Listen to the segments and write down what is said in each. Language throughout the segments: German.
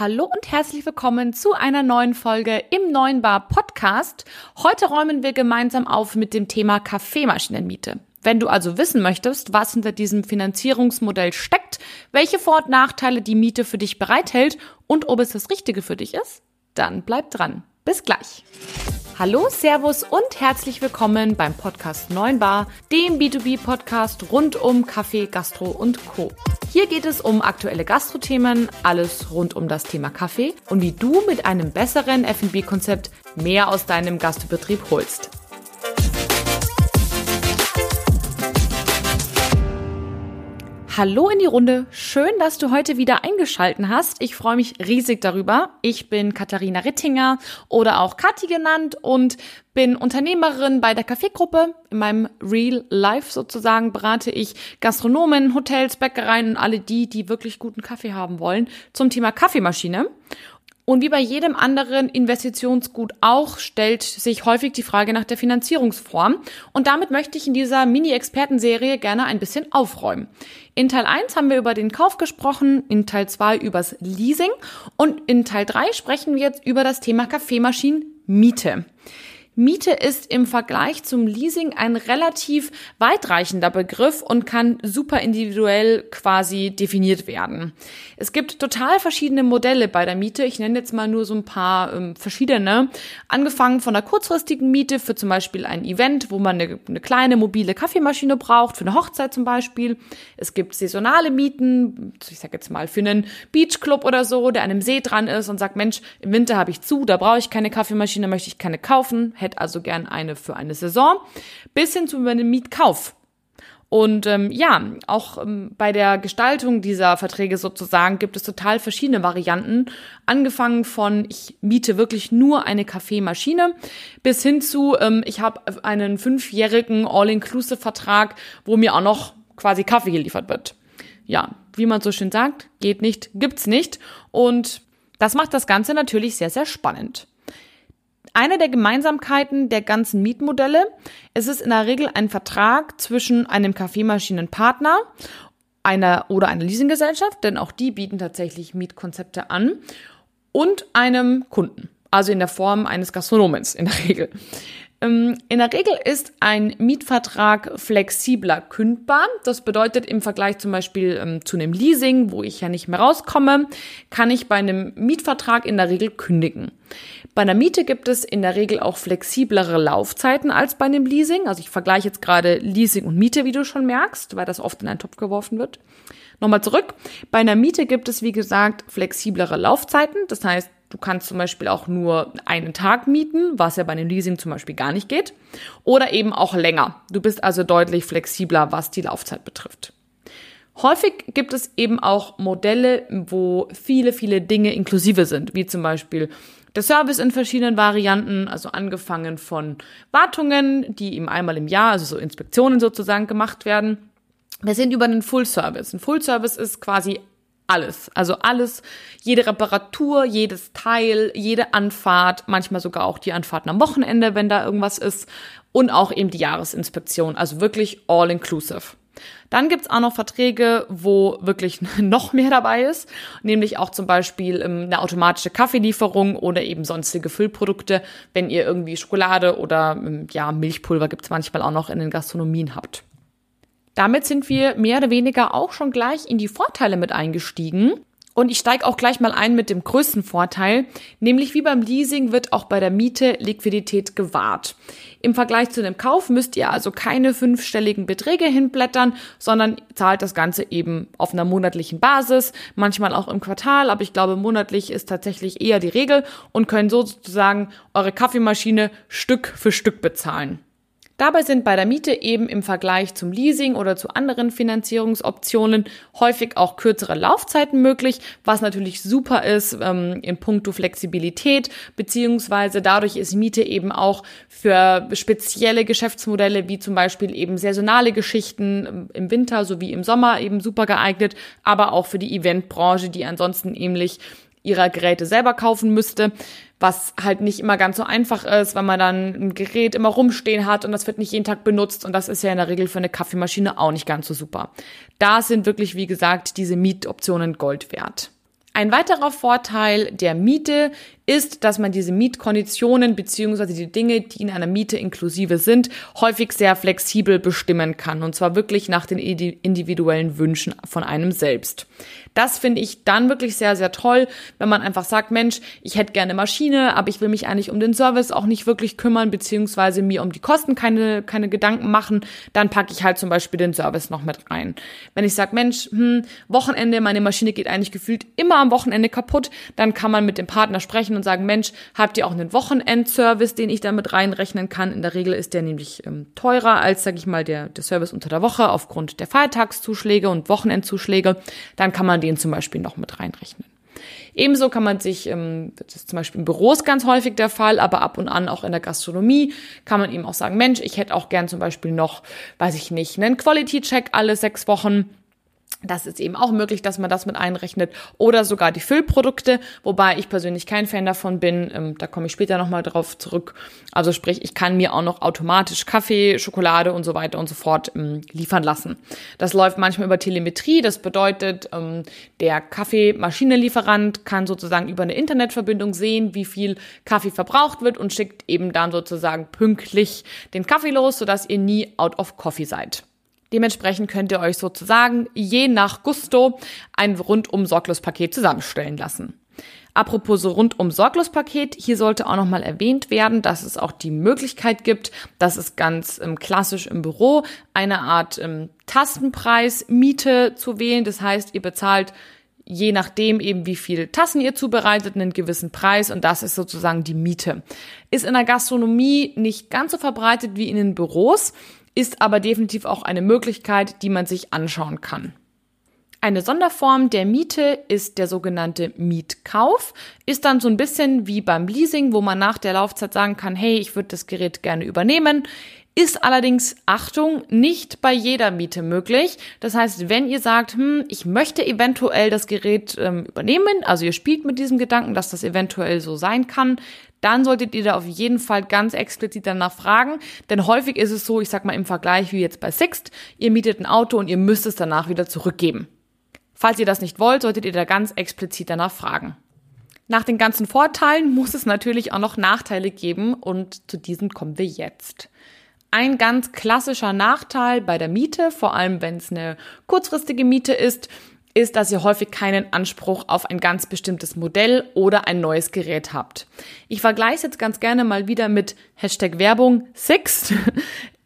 Hallo und herzlich willkommen zu einer neuen Folge im Neuen Bar Podcast. Heute räumen wir gemeinsam auf mit dem Thema Kaffeemaschinenmiete. Wenn du also wissen möchtest, was hinter diesem Finanzierungsmodell steckt, welche Vor- und Nachteile die Miete für dich bereithält und ob es das Richtige für dich ist, dann bleib dran. Bis gleich. Hallo, Servus und herzlich willkommen beim Podcast 9 Bar, dem B2B-Podcast rund um Kaffee, Gastro und Co. Hier geht es um aktuelle Gastrothemen, alles rund um das Thema Kaffee und wie du mit einem besseren F&B-Konzept mehr aus deinem Gastbetrieb holst. Hallo in die Runde. Schön, dass du heute wieder eingeschalten hast. Ich freue mich riesig darüber. Ich bin Katharina Rittinger oder auch Kathi genannt und bin Unternehmerin bei der Kaffeegruppe. In meinem Real Life sozusagen berate ich Gastronomen, Hotels, Bäckereien und alle die, die wirklich guten Kaffee haben wollen zum Thema Kaffeemaschine. Und wie bei jedem anderen Investitionsgut auch, stellt sich häufig die Frage nach der Finanzierungsform. Und damit möchte ich in dieser Mini-Expertenserie gerne ein bisschen aufräumen. In Teil 1 haben wir über den Kauf gesprochen, in Teil 2 übers Leasing und in Teil 3 sprechen wir jetzt über das Thema Kaffeemaschinenmiete. Miete ist im Vergleich zum Leasing ein relativ weitreichender Begriff und kann super individuell quasi definiert werden. Es gibt total verschiedene Modelle bei der Miete. Ich nenne jetzt mal nur so ein paar ähm, verschiedene. Angefangen von der kurzfristigen Miete für zum Beispiel ein Event, wo man eine, eine kleine mobile Kaffeemaschine braucht, für eine Hochzeit zum Beispiel. Es gibt saisonale Mieten, ich sage jetzt mal für einen Beachclub oder so, der an einem See dran ist und sagt, Mensch, im Winter habe ich zu, da brauche ich keine Kaffeemaschine, möchte ich keine kaufen, hätte also gern eine für eine Saison, bis hin zu einem Mietkauf. Und ähm, ja, auch ähm, bei der Gestaltung dieser Verträge sozusagen gibt es total verschiedene Varianten. Angefangen von, ich miete wirklich nur eine Kaffeemaschine, bis hin zu, ähm, ich habe einen fünfjährigen All-Inclusive-Vertrag, wo mir auch noch quasi Kaffee geliefert wird. Ja, wie man so schön sagt, geht nicht, gibt's nicht. Und das macht das Ganze natürlich sehr, sehr spannend. Eine der Gemeinsamkeiten der ganzen Mietmodelle, es ist in der Regel ein Vertrag zwischen einem Kaffeemaschinenpartner einer oder einer Leasinggesellschaft, denn auch die bieten tatsächlich Mietkonzepte an, und einem Kunden, also in der Form eines Gastronomens in der Regel. Ähm, in der Regel ist ein Mietvertrag flexibler kündbar. Das bedeutet im Vergleich zum Beispiel ähm, zu einem Leasing, wo ich ja nicht mehr rauskomme, kann ich bei einem Mietvertrag in der Regel kündigen. Bei einer Miete gibt es in der Regel auch flexiblere Laufzeiten als bei einem Leasing. Also ich vergleiche jetzt gerade Leasing und Miete, wie du schon merkst, weil das oft in einen Topf geworfen wird. Nochmal zurück. Bei einer Miete gibt es, wie gesagt, flexiblere Laufzeiten. Das heißt, du kannst zum Beispiel auch nur einen Tag mieten, was ja bei einem Leasing zum Beispiel gar nicht geht. Oder eben auch länger. Du bist also deutlich flexibler, was die Laufzeit betrifft. Häufig gibt es eben auch Modelle, wo viele, viele Dinge inklusive sind, wie zum Beispiel der Service in verschiedenen Varianten, also angefangen von Wartungen, die ihm einmal im Jahr, also so Inspektionen sozusagen gemacht werden. Wir sind über einen Full Service. Ein Full Service ist quasi alles. Also alles, jede Reparatur, jedes Teil, jede Anfahrt, manchmal sogar auch die Anfahrten am Wochenende, wenn da irgendwas ist. Und auch eben die Jahresinspektion. Also wirklich all inclusive. Dann gibt's auch noch Verträge, wo wirklich noch mehr dabei ist, nämlich auch zum Beispiel ähm, eine automatische Kaffeelieferung oder eben sonstige Füllprodukte, wenn ihr irgendwie Schokolade oder ähm, ja, Milchpulver gibt's manchmal auch noch in den Gastronomien habt. Damit sind wir mehr oder weniger auch schon gleich in die Vorteile mit eingestiegen. Und ich steige auch gleich mal ein mit dem größten Vorteil, nämlich wie beim Leasing wird auch bei der Miete Liquidität gewahrt. Im Vergleich zu dem Kauf müsst ihr also keine fünfstelligen Beträge hinblättern, sondern zahlt das Ganze eben auf einer monatlichen Basis, manchmal auch im Quartal, aber ich glaube monatlich ist tatsächlich eher die Regel und können so sozusagen eure Kaffeemaschine Stück für Stück bezahlen. Dabei sind bei der Miete eben im Vergleich zum Leasing oder zu anderen Finanzierungsoptionen häufig auch kürzere Laufzeiten möglich, was natürlich super ist ähm, in puncto Flexibilität, beziehungsweise dadurch ist Miete eben auch für spezielle Geschäftsmodelle wie zum Beispiel eben saisonale Geschichten ähm, im Winter sowie im Sommer eben super geeignet, aber auch für die Eventbranche, die ansonsten ähnlich ihrer Geräte selber kaufen müsste was halt nicht immer ganz so einfach ist, weil man dann ein Gerät immer rumstehen hat und das wird nicht jeden Tag benutzt und das ist ja in der Regel für eine Kaffeemaschine auch nicht ganz so super. Da sind wirklich, wie gesagt, diese Mietoptionen Gold wert. Ein weiterer Vorteil der Miete ist, dass man diese Mietkonditionen beziehungsweise die Dinge, die in einer Miete inklusive sind, häufig sehr flexibel bestimmen kann. Und zwar wirklich nach den individuellen Wünschen von einem selbst. Das finde ich dann wirklich sehr, sehr toll, wenn man einfach sagt, Mensch, ich hätte gerne Maschine, aber ich will mich eigentlich um den Service auch nicht wirklich kümmern, beziehungsweise mir um die Kosten keine, keine Gedanken machen, dann packe ich halt zum Beispiel den Service noch mit rein. Wenn ich sage, Mensch, hm, Wochenende, meine Maschine geht eigentlich gefühlt immer am Wochenende kaputt, dann kann man mit dem Partner sprechen und sagen, Mensch, habt ihr auch einen Wochenendservice, den ich da mit reinrechnen kann? In der Regel ist der nämlich ähm, teurer als, sag ich mal, der, der Service unter der Woche aufgrund der Feiertagszuschläge und Wochenendzuschläge. Dann kann man man den zum Beispiel noch mit reinrechnen. Ebenso kann man sich, ähm, das ist zum Beispiel in Büros ganz häufig der Fall, aber ab und an auch in der Gastronomie kann man eben auch sagen, Mensch, ich hätte auch gern zum Beispiel noch, weiß ich nicht, einen Quality-Check alle sechs Wochen das ist eben auch möglich, dass man das mit einrechnet oder sogar die Füllprodukte, wobei ich persönlich kein Fan davon bin. Ähm, da komme ich später nochmal drauf zurück. Also sprich, ich kann mir auch noch automatisch Kaffee, Schokolade und so weiter und so fort ähm, liefern lassen. Das läuft manchmal über Telemetrie. Das bedeutet, ähm, der Kaffeemaschinenlieferant kann sozusagen über eine Internetverbindung sehen, wie viel Kaffee verbraucht wird und schickt eben dann sozusagen pünktlich den Kaffee los, sodass ihr nie out of coffee seid. Dementsprechend könnt ihr euch sozusagen je nach Gusto ein rundum sorglos Paket zusammenstellen lassen. Apropos so rundum sorglos Paket, hier sollte auch nochmal erwähnt werden, dass es auch die Möglichkeit gibt, dass es ganz ähm, klassisch im Büro eine Art ähm, Tastenpreis-Miete zu wählen. Das heißt, ihr bezahlt je nachdem eben, wie viel Tassen ihr zubereitet, einen gewissen Preis und das ist sozusagen die Miete. Ist in der Gastronomie nicht ganz so verbreitet wie in den Büros ist aber definitiv auch eine Möglichkeit, die man sich anschauen kann. Eine Sonderform der Miete ist der sogenannte Mietkauf. Ist dann so ein bisschen wie beim Leasing, wo man nach der Laufzeit sagen kann, hey, ich würde das Gerät gerne übernehmen. Ist allerdings, Achtung, nicht bei jeder Miete möglich. Das heißt, wenn ihr sagt, hm, ich möchte eventuell das Gerät ähm, übernehmen, also ihr spielt mit diesem Gedanken, dass das eventuell so sein kann, dann solltet ihr da auf jeden Fall ganz explizit danach fragen. Denn häufig ist es so, ich sag mal im Vergleich wie jetzt bei Sixt, ihr mietet ein Auto und ihr müsst es danach wieder zurückgeben. Falls ihr das nicht wollt, solltet ihr da ganz explizit danach fragen. Nach den ganzen Vorteilen muss es natürlich auch noch Nachteile geben und zu diesen kommen wir jetzt. Ein ganz klassischer Nachteil bei der Miete, vor allem wenn es eine kurzfristige Miete ist, ist, dass ihr häufig keinen Anspruch auf ein ganz bestimmtes Modell oder ein neues Gerät habt. Ich vergleiche es jetzt ganz gerne mal wieder mit Hashtag Werbung Sixt.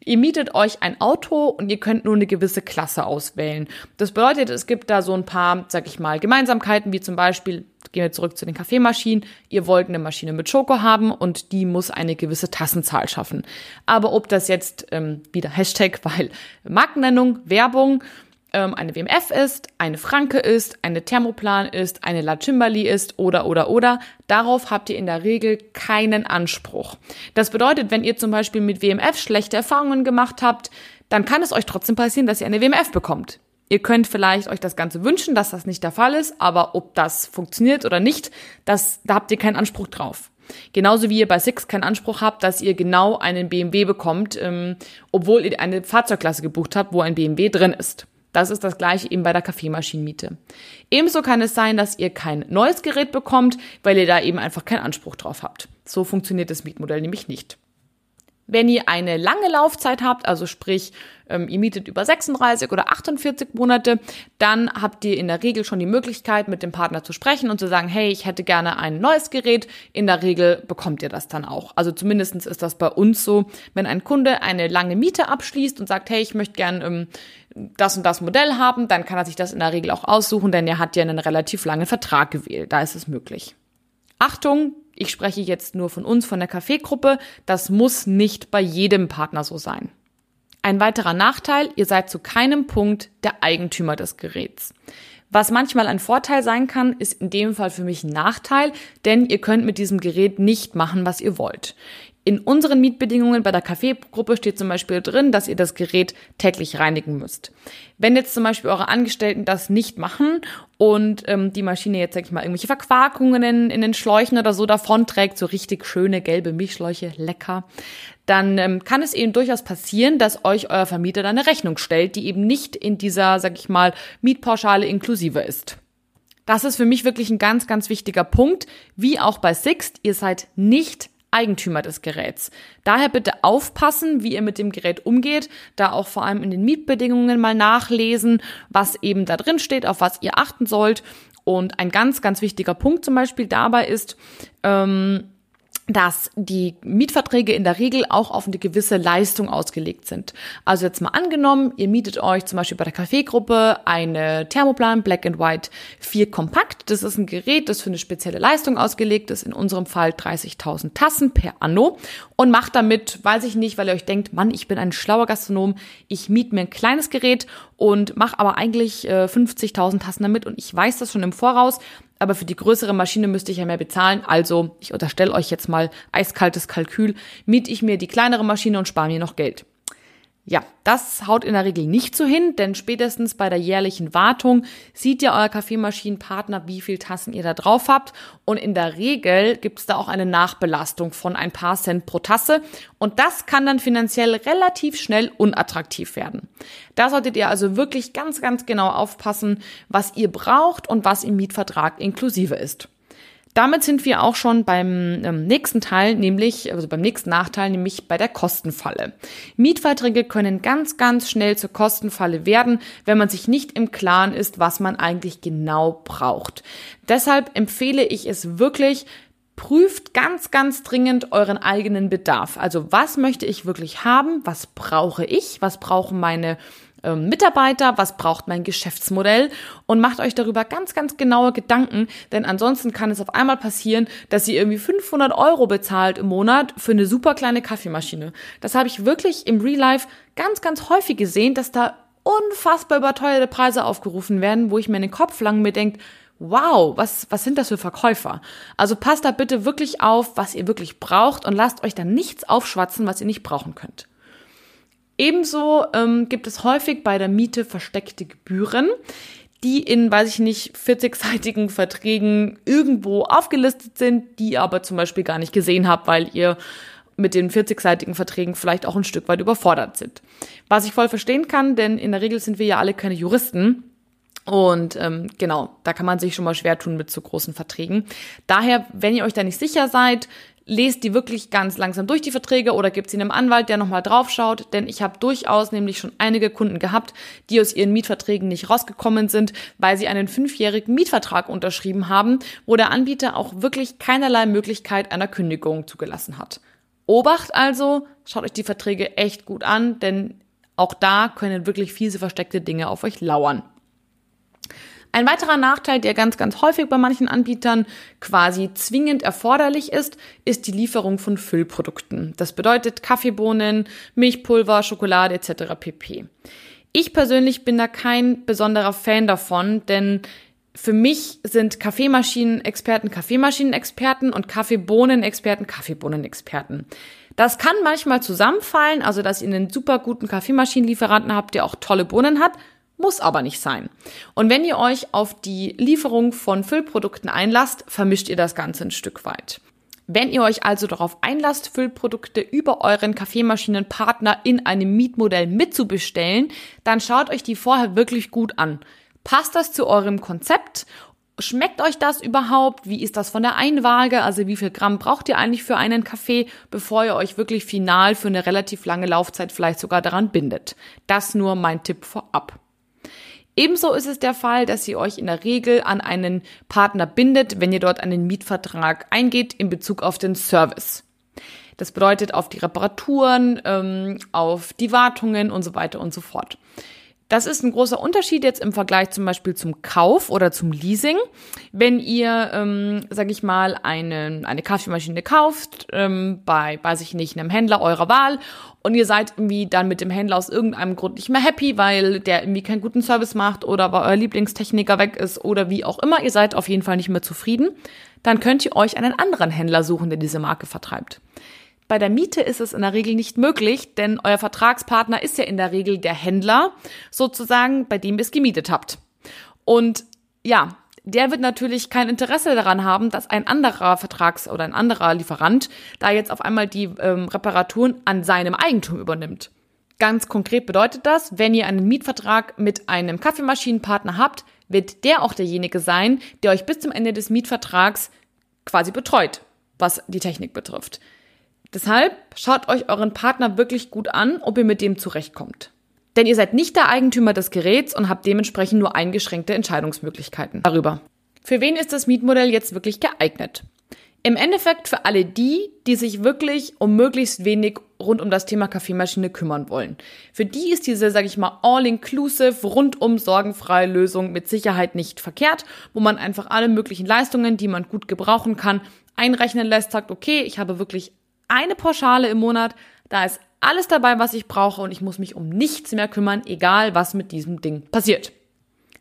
Ihr mietet euch ein Auto und ihr könnt nur eine gewisse Klasse auswählen. Das bedeutet, es gibt da so ein paar, sag ich mal, Gemeinsamkeiten, wie zum Beispiel, gehen wir zurück zu den Kaffeemaschinen, ihr wollt eine Maschine mit Schoko haben und die muss eine gewisse Tassenzahl schaffen. Aber ob das jetzt ähm, wieder Hashtag, weil Markennennung, Werbung, ähm, eine WMF ist, eine Franke ist, eine Thermoplan ist, eine La Cimbali ist oder oder oder. Darauf habt ihr in der Regel keinen Anspruch. Das bedeutet, wenn ihr zum Beispiel mit WMF schlechte Erfahrungen gemacht habt, dann kann es euch trotzdem passieren, dass ihr eine WMF bekommt. Ihr könnt vielleicht euch das Ganze wünschen, dass das nicht der Fall ist, aber ob das funktioniert oder nicht, das, da habt ihr keinen Anspruch drauf. Genauso wie ihr bei Six keinen Anspruch habt, dass ihr genau einen BMW bekommt, ähm, obwohl ihr eine Fahrzeugklasse gebucht habt, wo ein BMW drin ist. Das ist das gleiche eben bei der Kaffeemaschinenmiete. Ebenso kann es sein, dass ihr kein neues Gerät bekommt, weil ihr da eben einfach keinen Anspruch drauf habt. So funktioniert das Mietmodell nämlich nicht. Wenn ihr eine lange Laufzeit habt, also sprich, ähm, ihr mietet über 36 oder 48 Monate, dann habt ihr in der Regel schon die Möglichkeit, mit dem Partner zu sprechen und zu sagen, hey, ich hätte gerne ein neues Gerät. In der Regel bekommt ihr das dann auch. Also zumindestens ist das bei uns so, wenn ein Kunde eine lange Miete abschließt und sagt, hey, ich möchte gerne ähm, das und das Modell haben, dann kann er sich das in der Regel auch aussuchen, denn er hat ja einen relativ langen Vertrag gewählt. Da ist es möglich. Achtung, ich spreche jetzt nur von uns, von der Kaffeegruppe. Das muss nicht bei jedem Partner so sein. Ein weiterer Nachteil, ihr seid zu keinem Punkt der Eigentümer des Geräts. Was manchmal ein Vorteil sein kann, ist in dem Fall für mich ein Nachteil, denn ihr könnt mit diesem Gerät nicht machen, was ihr wollt. In unseren Mietbedingungen bei der Kaffeegruppe steht zum Beispiel drin, dass ihr das Gerät täglich reinigen müsst. Wenn jetzt zum Beispiel eure Angestellten das nicht machen und ähm, die Maschine jetzt, sag ich mal, irgendwelche Verquakungen in, in den Schläuchen oder so davonträgt, so richtig schöne gelbe Milchschläuche, lecker, dann ähm, kann es eben durchaus passieren, dass euch euer Vermieter dann eine Rechnung stellt, die eben nicht in dieser, sag ich mal, Mietpauschale inklusive ist. Das ist für mich wirklich ein ganz, ganz wichtiger Punkt. Wie auch bei Sixt, ihr seid nicht Eigentümer des Geräts. Daher bitte aufpassen, wie ihr mit dem Gerät umgeht, da auch vor allem in den Mietbedingungen mal nachlesen, was eben da drin steht, auf was ihr achten sollt. Und ein ganz, ganz wichtiger Punkt zum Beispiel dabei ist, ähm, dass die Mietverträge in der Regel auch auf eine gewisse Leistung ausgelegt sind. Also jetzt mal angenommen, ihr mietet euch zum Beispiel bei der Kaffeegruppe eine Thermoplan Black and White 4 Kompakt. Das ist ein Gerät, das für eine spezielle Leistung ausgelegt ist, in unserem Fall 30.000 Tassen per Anno und macht damit, weiß ich nicht, weil ihr euch denkt, Mann, ich bin ein schlauer Gastronom, ich miete mir ein kleines Gerät und mache aber eigentlich äh, 50.000 Tassen damit und ich weiß das schon im Voraus, aber für die größere Maschine müsste ich ja mehr bezahlen. Also, ich unterstelle euch jetzt mal eiskaltes Kalkül, miete ich mir die kleinere Maschine und spare mir noch Geld. Ja, das haut in der Regel nicht so hin, denn spätestens bei der jährlichen Wartung sieht ja euer Kaffeemaschinenpartner, wie viel Tassen ihr da drauf habt. Und in der Regel gibt es da auch eine Nachbelastung von ein paar Cent pro Tasse. Und das kann dann finanziell relativ schnell unattraktiv werden. Da solltet ihr also wirklich ganz, ganz genau aufpassen, was ihr braucht und was im Mietvertrag inklusive ist. Damit sind wir auch schon beim ähm, nächsten Teil, nämlich, also beim nächsten Nachteil, nämlich bei der Kostenfalle. Mietverträge können ganz, ganz schnell zur Kostenfalle werden, wenn man sich nicht im Klaren ist, was man eigentlich genau braucht. Deshalb empfehle ich es wirklich, prüft ganz, ganz dringend euren eigenen Bedarf. Also was möchte ich wirklich haben? Was brauche ich? Was brauchen meine ähm, Mitarbeiter, was braucht mein Geschäftsmodell und macht euch darüber ganz, ganz genaue Gedanken, denn ansonsten kann es auf einmal passieren, dass ihr irgendwie 500 Euro bezahlt im Monat für eine super kleine Kaffeemaschine. Das habe ich wirklich im Real Life ganz, ganz häufig gesehen, dass da unfassbar überteuerte Preise aufgerufen werden, wo ich mir in den Kopf lang mir denkt, wow, was, was sind das für Verkäufer? Also passt da bitte wirklich auf, was ihr wirklich braucht und lasst euch da nichts aufschwatzen, was ihr nicht brauchen könnt. Ebenso ähm, gibt es häufig bei der Miete versteckte Gebühren, die in, weiß ich nicht, 40-seitigen Verträgen irgendwo aufgelistet sind, die ihr aber zum Beispiel gar nicht gesehen habt, weil ihr mit den 40-seitigen Verträgen vielleicht auch ein Stück weit überfordert sind. Was ich voll verstehen kann, denn in der Regel sind wir ja alle keine Juristen. Und ähm, genau, da kann man sich schon mal schwer tun mit so großen Verträgen. Daher, wenn ihr euch da nicht sicher seid, lest die wirklich ganz langsam durch die Verträge oder gibt sie einem Anwalt, der nochmal draufschaut, denn ich habe durchaus nämlich schon einige Kunden gehabt, die aus ihren Mietverträgen nicht rausgekommen sind, weil sie einen fünfjährigen Mietvertrag unterschrieben haben, wo der Anbieter auch wirklich keinerlei Möglichkeit einer Kündigung zugelassen hat. Obacht also, schaut euch die Verträge echt gut an, denn auch da können wirklich fiese versteckte Dinge auf euch lauern. Ein weiterer Nachteil, der ganz, ganz häufig bei manchen Anbietern quasi zwingend erforderlich ist, ist die Lieferung von Füllprodukten. Das bedeutet Kaffeebohnen, Milchpulver, Schokolade etc. pp. Ich persönlich bin da kein besonderer Fan davon, denn für mich sind Kaffeemaschinen-Experten Kaffeemaschinen-Experten und Kaffeebohnen-Experten Kaffeebohnen-Experten. Das kann manchmal zusammenfallen, also dass ihr einen super guten Kaffeemaschinenlieferanten habt, der auch tolle Bohnen hat, muss aber nicht sein. Und wenn ihr euch auf die Lieferung von Füllprodukten einlasst, vermischt ihr das Ganze ein Stück weit. Wenn ihr euch also darauf einlasst, Füllprodukte über euren Kaffeemaschinenpartner in einem Mietmodell mitzubestellen, dann schaut euch die vorher wirklich gut an. Passt das zu eurem Konzept? Schmeckt euch das überhaupt? Wie ist das von der Einwaage? Also wie viel Gramm braucht ihr eigentlich für einen Kaffee, bevor ihr euch wirklich final für eine relativ lange Laufzeit vielleicht sogar daran bindet? Das nur mein Tipp vorab. Ebenso ist es der Fall, dass ihr euch in der Regel an einen Partner bindet, wenn ihr dort einen Mietvertrag eingeht in Bezug auf den Service. Das bedeutet auf die Reparaturen, ähm, auf die Wartungen und so weiter und so fort. Das ist ein großer Unterschied jetzt im Vergleich zum Beispiel zum Kauf oder zum Leasing. Wenn ihr, ähm, sag ich mal, eine, eine Kaffeemaschine kauft, ähm, bei, weiß ich nicht, einem Händler eurer Wahl und ihr seid irgendwie dann mit dem Händler aus irgendeinem Grund nicht mehr happy, weil der irgendwie keinen guten Service macht oder weil euer Lieblingstechniker weg ist oder wie auch immer, ihr seid auf jeden Fall nicht mehr zufrieden, dann könnt ihr euch einen anderen Händler suchen, der diese Marke vertreibt. Bei der Miete ist es in der Regel nicht möglich, denn euer Vertragspartner ist ja in der Regel der Händler, sozusagen, bei dem ihr es gemietet habt. Und ja, der wird natürlich kein Interesse daran haben, dass ein anderer Vertrags- oder ein anderer Lieferant da jetzt auf einmal die ähm, Reparaturen an seinem Eigentum übernimmt. Ganz konkret bedeutet das, wenn ihr einen Mietvertrag mit einem Kaffeemaschinenpartner habt, wird der auch derjenige sein, der euch bis zum Ende des Mietvertrags quasi betreut, was die Technik betrifft. Deshalb schaut euch euren Partner wirklich gut an, ob ihr mit dem zurechtkommt. Denn ihr seid nicht der Eigentümer des Geräts und habt dementsprechend nur eingeschränkte Entscheidungsmöglichkeiten darüber. Für wen ist das Mietmodell jetzt wirklich geeignet? Im Endeffekt für alle die, die sich wirklich um möglichst wenig rund um das Thema Kaffeemaschine kümmern wollen. Für die ist diese, sage ich mal, all-inclusive, rundum sorgenfreie Lösung mit Sicherheit nicht verkehrt, wo man einfach alle möglichen Leistungen, die man gut gebrauchen kann, einrechnen lässt, sagt, okay, ich habe wirklich eine Pauschale im Monat, da ist alles dabei, was ich brauche und ich muss mich um nichts mehr kümmern, egal was mit diesem Ding passiert.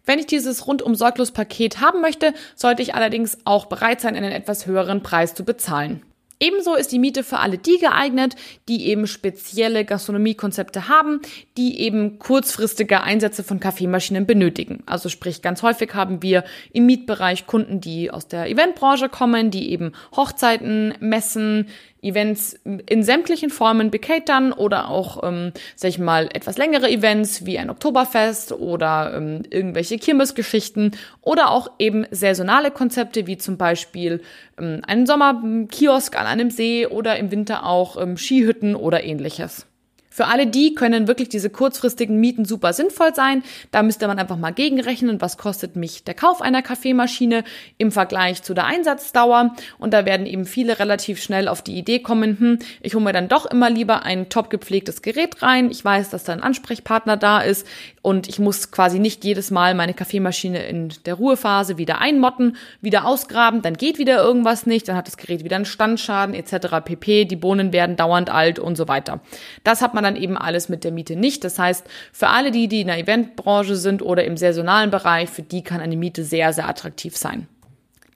Wenn ich dieses rundum sorglos Paket haben möchte, sollte ich allerdings auch bereit sein, einen etwas höheren Preis zu bezahlen. Ebenso ist die Miete für alle die geeignet, die eben spezielle Gastronomiekonzepte haben, die eben kurzfristige Einsätze von Kaffeemaschinen benötigen. Also sprich, ganz häufig haben wir im Mietbereich Kunden, die aus der Eventbranche kommen, die eben Hochzeiten, Messen, Events in sämtlichen Formen bekatern oder auch, ähm, sag ich mal, etwas längere Events wie ein Oktoberfest oder ähm, irgendwelche Kirmesgeschichten oder auch eben saisonale Konzepte wie zum Beispiel ähm, einen Sommerkiosk an einem See oder im Winter auch ähm, Skihütten oder ähnliches. Für alle die können wirklich diese kurzfristigen Mieten super sinnvoll sein. Da müsste man einfach mal gegenrechnen, was kostet mich der Kauf einer Kaffeemaschine im Vergleich zu der Einsatzdauer. Und da werden eben viele relativ schnell auf die Idee kommen, hm, ich hole mir dann doch immer lieber ein top gepflegtes Gerät rein. Ich weiß, dass da ein Ansprechpartner da ist und ich muss quasi nicht jedes Mal meine Kaffeemaschine in der Ruhephase wieder einmotten, wieder ausgraben, dann geht wieder irgendwas nicht, dann hat das Gerät wieder einen Standschaden etc. pp. Die Bohnen werden dauernd alt und so weiter. Das hat man dann eben alles mit der Miete nicht. Das heißt, für alle die, die in der Eventbranche sind oder im saisonalen Bereich, für die kann eine Miete sehr, sehr attraktiv sein.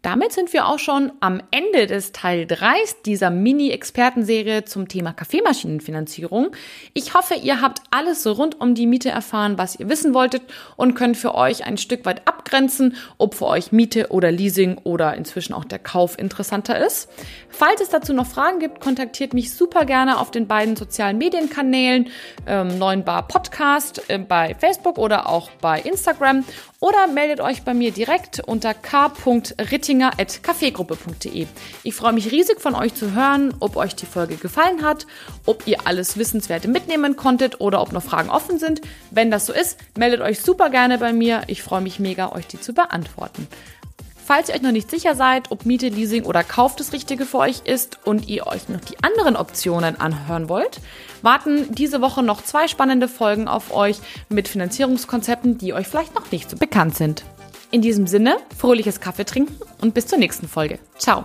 Damit sind wir auch schon am Ende des Teil 3 dieser Mini-Expertenserie zum Thema Kaffeemaschinenfinanzierung. Ich hoffe, ihr habt alles so rund um die Miete erfahren, was ihr wissen wolltet und könnt für euch ein Stück weit abgrenzen, ob für euch Miete oder Leasing oder inzwischen auch der Kauf interessanter ist. Falls es dazu noch Fragen gibt, kontaktiert mich super gerne auf den beiden sozialen Medienkanälen, ähm, 9 Bar Podcast äh, bei Facebook oder auch bei Instagram oder meldet euch bei mir direkt unter k.rittinger.kaffeegruppe.de. Ich freue mich riesig von euch zu hören, ob euch die Folge gefallen hat, ob ihr alles Wissenswerte mitnehmen konntet oder ob noch Fragen offen sind. Wenn das so ist, meldet euch super gerne bei mir. Ich freue mich mega, euch die zu beantworten. Falls ihr euch noch nicht sicher seid, ob Miete, Leasing oder Kauf das Richtige für euch ist und ihr euch noch die anderen Optionen anhören wollt, warten diese Woche noch zwei spannende Folgen auf euch mit Finanzierungskonzepten, die euch vielleicht noch nicht so bekannt sind. In diesem Sinne, fröhliches Kaffee trinken und bis zur nächsten Folge. Ciao!